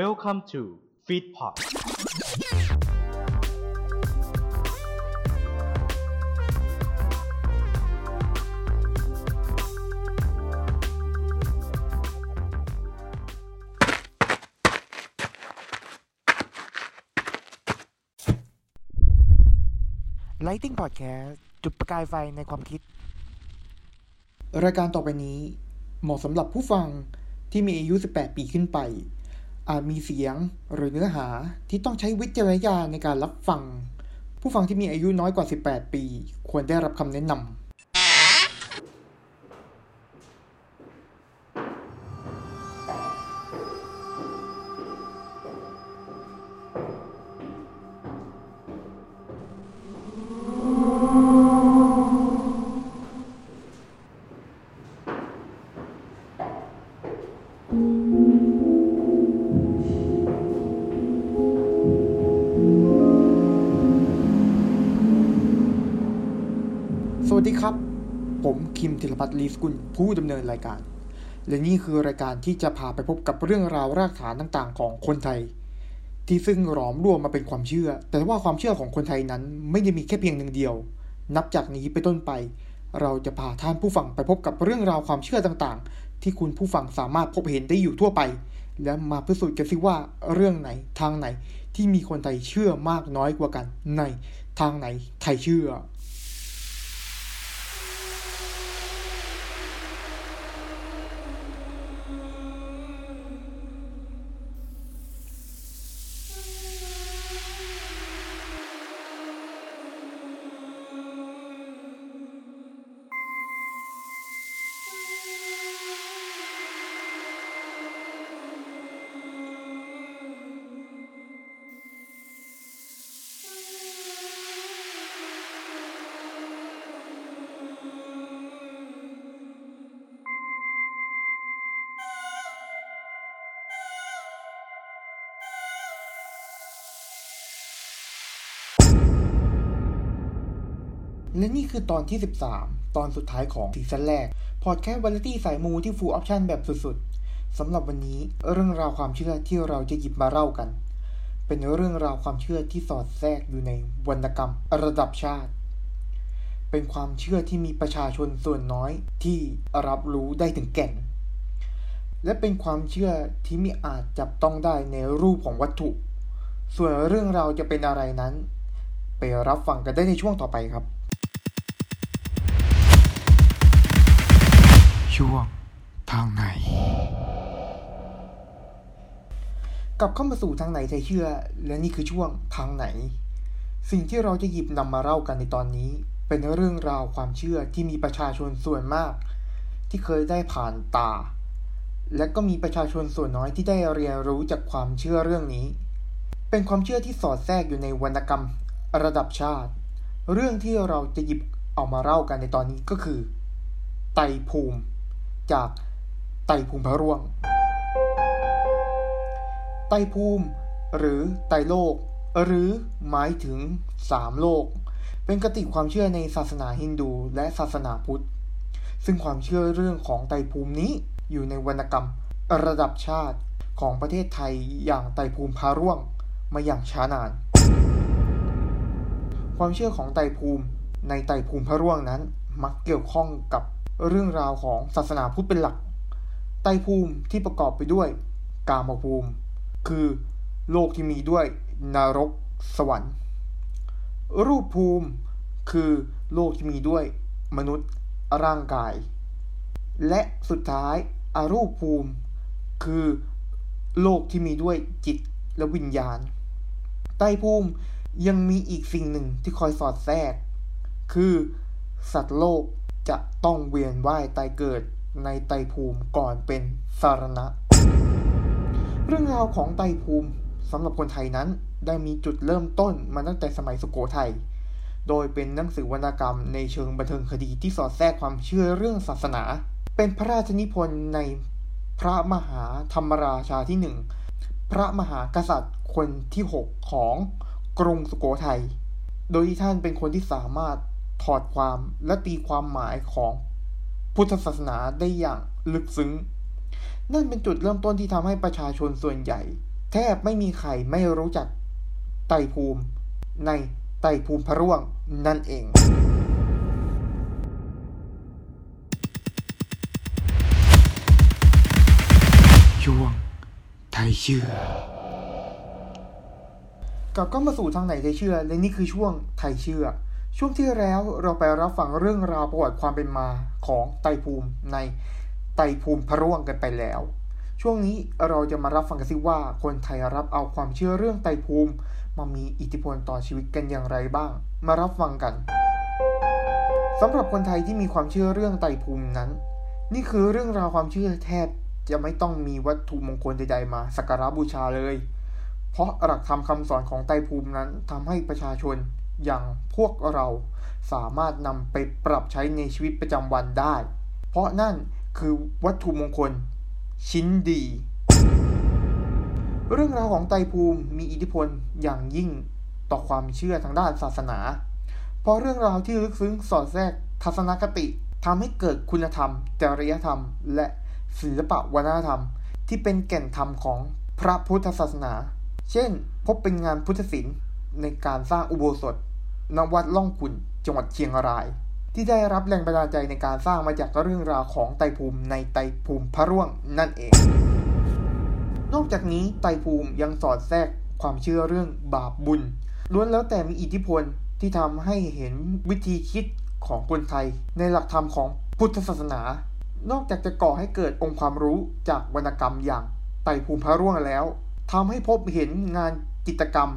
Welcome to Feedpot ไลติ n งพอดแคสต์จุดประกายไฟในความคิด รายการต่อไปนี้เหมาะสำหรับผู้ฟังที่มีอายุ 18 ปีขึ้นไป อาจมีเสียงหรือเนื้อหาที่ต้องใช้วิจารณญาณในการรับฟัง ผู้ฟังที่มีอายุน้อยกว่า 18 ปี ควรได้รับคำแนะนำ ผมคิมธิรพัฒน์ลีสกุลผู้ดำเนินรายการ และนี่คือรายการที่จะพาไปพบกับเรื่องราวรากฐานต่างๆ ของคนไทย ที่ซึ่งหลอมรวมมาเป็นความเชื่อ แต่ว่าความเชื่อของคนไทยนั้นไม่ได้มีแค่เพียงหนึ่งเดียว นับจากนี้ไปต้นไป เราจะพาท่านผู้ฟังไปพบกับเรื่องราวความเชื่อต่างๆ ที่คุณผู้ฟังสามารถพบเห็นได้อยู่ทั่วไป และมาพิสูจน์กันสิว่าเรื่องไหนทางไหนที่มีคนไทยเชื่อมากน้อยกว่ากันในทางไหนไทยเชื่อ และนี่คือตอนที่ 13 ตอนสุดท้ายของ season แรก พอดแคสต์วาไรตี้สายมูที่ full option แบบสุดๆสำหรับวันนี้เรื่องราวความเชื่อที่เราจะหยิบมาเล่ากัน เป็นเรื่องราวความเชื่อที่สอดแทรกอยู่ในวรรณกรรมระดับชาติ เป็นความเชื่อที่มีประชาชนส่วนน้อยที่รับรู้ได้ถึงแก่น และเป็นความเชื่อที่ไม่อาจจับต้องได้ในรูปของวัตถุ ส่วนเรื่องราวจะเป็นอะไรนั้น ไปรับฟังกันได้ในช่วงต่อไปครับ ช่วงทางไหน กลับเข้ามาสู่ทางไหนใจเชื่อ และนี่คือช่วงทางไหน สิ่งที่เราจะหยิบนำมาเล่ากันในตอนนี้ เป็นเรื่องราวความเชื่อที่มีประชาชนส่วนมาก ที่เคยได้ผ่านตา และก็มีประชาชนส่วนน้อยที่ได้เรียนรู้จากความเชื่อเรื่องนี้ เป็นความเชื่อที่สอดแทรกอยู่ในวรรณกรรมระดับชาติ เรื่องที่เราจะหยิบเอามาเล่ากันในตอนนี้ก็คือ ไตภูมิ จากไตภูมิพระร่วง ไตภูมิ หรือไตโลก หรือหมายถึงสามโลก เป็นกติความเชื่อในศาสนาฮินดูและศาสนาพุทธ ซึ่งความเชื่อเรื่องของไตภูมินี้อยู่ในวรรณกรรมระดับชาติของประเทศไทยอย่างไตภูมิพาร่วงมาอย่างช้านาน ความเชื่อของไตภูมิในไตภูมิพระร่วงนั้นมักเกี่ยวข้องกับ เรื่องราวของศาสนาพุทธเป็นหลักไตรภูมิที่ประกอบไปด้วย กามภูมิ คือโลกที่มีด้วยนรกสวรรค์ รูปภูมิคือโลกที่มีด้วยมนุษย์ร่างกาย และสุดท้ายอารูปภูมิ คือโลกที่มีด้วยจิตและวิญญาณไตรภูมิยังมีอีกสิ่งหนึ่งที่คอยสอดแทรก คือสัตว์โลก จะต้องเวียนว่ายตายเกิดในไตภูมิก่อนเป็นสารณะ เรื่องราวของไตภูมิสำหรับคนไทยนั้นได้มีจุดเริ่มต้นมาตั้งแต่สมัยสุโขทัย โดยเป็นหนังสือวรรณกรรมในเชิงบันเทิงคดีที่สอดแทรกความเชื่อเรื่องศาสนา เป็นพระราชนิพนธ์ในพระมหาธรรมราชาที่หนึ่ง พระมหากษัตริย์คนที่ 6 ของกรุงสุโขทัย โดยที่ท่านเป็นคนที่สามารถ ถอดความและตีความหมายของพุทธศาสนาได้อย่างลึกซึ้ง นั่นเป็นจุดเริ่มต้นที่ทำให้ประชาชนส่วนใหญ่ แทบไม่มีใครไม่รู้จักไตรภูมิ ในไตรภูมิพระร่วงนั่นเองช่วงไทยเชื่อกลับก็มาสู่ทางไหนไทยเชื่อ และนี่คือช่วงไทยเชื่อ ช่วงที่แล้วเราไปรับฟังเรื่องราวประวัติความเป็นมาของไตภูมิในไตภูมิพระร่วงกันไปแล้ว ช่วงนี้เราจะมารับฟังกันสิว่าคนไทยรับเอาความเชื่อเรื่องไตภูมิ มามีอิทธิพลต่อชีวิตกันอย่างไรบ้าง มารับฟังกันสำหรับคนไทยที่มีความเชื่อเรื่องไตภูมินั้น นี่คือเรื่องราวความเชื่อแทบจะไม่ต้องมีวัตถุมงคลใดๆมาสักการะบูชาเลย เพราะหลักธรรมคำสอนของไตภูมินั้นทำให้ประชาชน อย่างพวกเราสามารถนำไปปรับใช้ในชีวิตประจำวันได้ เพราะนั่นคือวัตถุมงคลชิ้นดี เรื่องราวของไตภูมิมีอิทธิพลอย่างยิ่งต่อความเชื่อทางด้านศาสนา เพราะเรื่องราวที่ลึกซึ้งสอดแทรกทัศนคติทำให้เกิดคุณธรรม จริยธรรม และศิลปะวัฒนธรรม ที่เป็นแก่นธรรมของพระพุทธศาสนา เช่น พบเป็นงานพุทธศิลป์ ในการสร้างอุโบสถณวัดล่องขุนจังหวัดเชียงราย ที่ได้รับแรงบันดาลใจในการสร้างมาจากเรื่องราวของไตภูมิในไตภูมิพระร่วงนั่นเอง นอกจากนี้ไตภูมิยังสอดแทรกความเชื่อเรื่องบาปบุญล้วนแล้วแต่มีอิทธิพลที่ทำให้เห็นวิธีคิดของคนไทย ในหลักธรรมของพุทธศาสนา นอกจากจะก่อให้เกิดองค์ความรู้จากวรรณกรรมอย่างไตภูมิพระร่วงแล้วทำให้พบเห็นงานจิตกรรม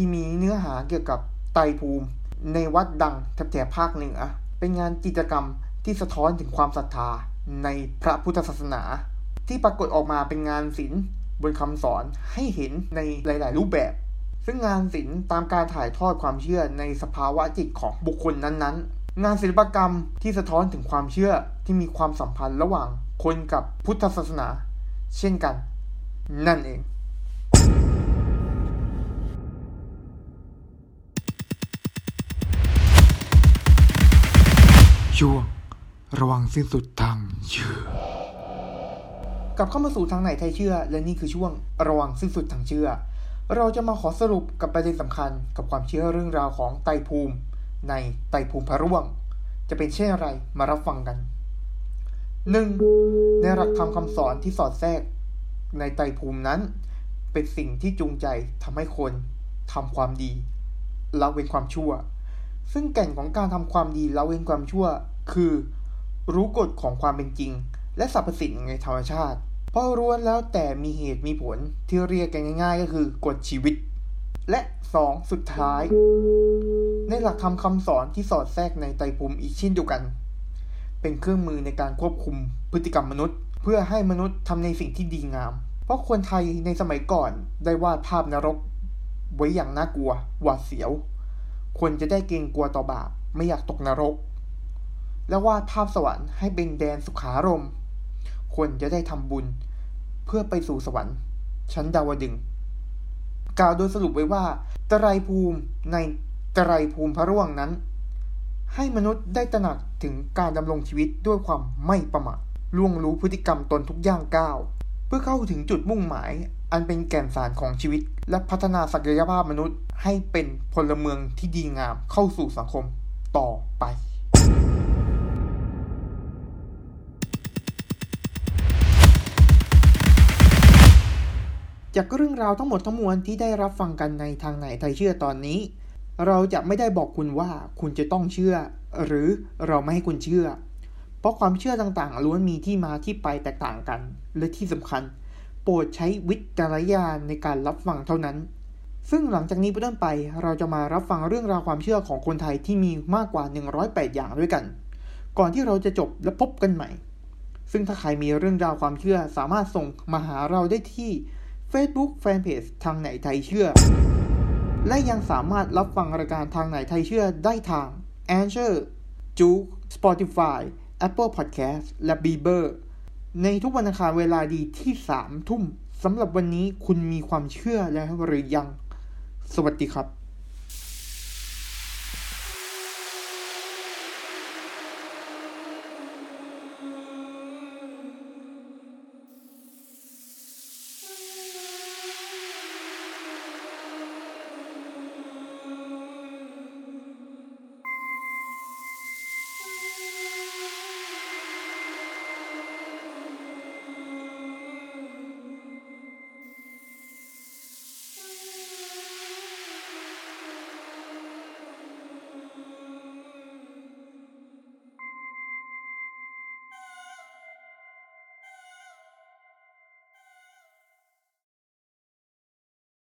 ที่มีเนื้อหาเกี่ยวกับไตภูมิ ในวัดดังแถบภาคเหนือ เป็นงานจิตรกรรมที่สะท้อนถึงความศรัทธาในพระพุทธศาสนา ที่ปรากฏออกมาเป็นงานศิลป์บนคำสอนให้เห็นในหลาย ๆ รูปแบบ ซึ่งงานศิลป์ตามการถ่ายทอดความเชื่อในสภาวะจิตของบุคคลนั้น ๆ งานศิลปกรรมที่สะท้อนถึงความเชื่อที่มีความสัมพันธ์ระหว่างคนกับพุทธศาสนา เช่นกัน นั่นเอง ช่วง ระวังสิ้นสุดทางเชื่อ กลับเข้ามาสู่ทางไหนไทยเชื่อ และนี่คือช่วงระวังสิ้นสุดทางเชื่อ เราจะมาขอสรุปกับประเด็นสำคัญกับความเชื่อเรื่องราวของไตภูมิ ในไตภูมิพระร่วง จะเป็นเช่นไรมารับฟังกัน 1. ในหลักธรรมคำสอนที่สอดแทรกในไตภูมินั้น เป็นสิ่งที่จูงใจทำให้คนทำความดีละเว้นความชั่ว ซึ่งแก่นของการทำความดีละเว้นความชั่ว คือ รู้กฎของความเป็นจริง และสรรพสิ่งในธรรมชาติ เพราะล้วนแล้วแต่มีเหตุมีผลที่เรียกกันง่าย ๆ ก็คือกฎชีวิต และ 2. สุดท้าย ในหลักธรรมคำสอนที่สอดแทรกในไตรภูมิอีกเช่นเดียวกัน เป็นเครื่องมือในการควบคุมพฤติกรรมมนุษย์ เพื่อให้มนุษย์ทำในสิ่งที่ดีงาม เพราะคนไทยในสมัยก่อนได้วาดภาพนรก ไว้อย่างน่ากลัวหวาดเสียว คนจะได้เกรงกลัวต่อบาปไม่อยากตกนรก และวาดภาพสวรรค์ให้เป็นแดนสุขารมณ์คนจะได้ทำบุญ เพื่อไปสู่สวรรค์ ชั้นดาวดึงกล่าวโดยสรุปไว้ว่าไตรภูมิในไตรภูมิพระร่วงนั้น ให้มนุษย์ได้ตระหนักถึงการดำรงชีวิตด้วยความไม่ประมาทล่วงรู้พฤติกรรมตนทุกย่างก้าว เพื่อเข้าถึงจุดมุ่งหมาย อันเป็นแก่นสารของชีวิต และพัฒนาศักยภาพมนุษย์ ให้เป็นพลเมืองที่ดีงามเข้าสู่สังคมต่อไปจากเรื่องราวทั้งหมดทั้งมวลที่ได้รับฟังกันในทางไหนไทยเชื่อตอนนี้ เราจะไม่ได้บอกคุณว่าคุณจะต้องเชื่อ หรือเราไม่ให้คุณเชื่อ เพราะความเชื่อต่างๆล้วนมีที่มาที่ไปแตกต่างกัน และที่สำคัญ ปรดใช้วิจารณญาณในการรับฟังเท่านั้น ซึ่งหลังจากนี้เป็นต้นไปเราจะมารับฟังเรื่องราวความเชื่อของคนไทยที่มีมากกว่า 108 อย่างด้วยกัน ก่อนที่เราจะจบและพบกันใหม่ ซึ่งถ้าใครมีเรื่องราวความเชื่อสามารถส่งมาหาเราได้ที่ Facebook Fanpage ทางไหนไทยเชื่อ และยังสามารถรับฟังรายการทางไหนไทยเชื่อได้ทาง a n c h o r j u k Spotify Apple Podcast และ b e b e r ในทุกวันอังคารเวลาดีที่สามทุ่มสำหรับวันนี้คุณมีความเชื่อแล้วหรือยัง สวัสดีครับ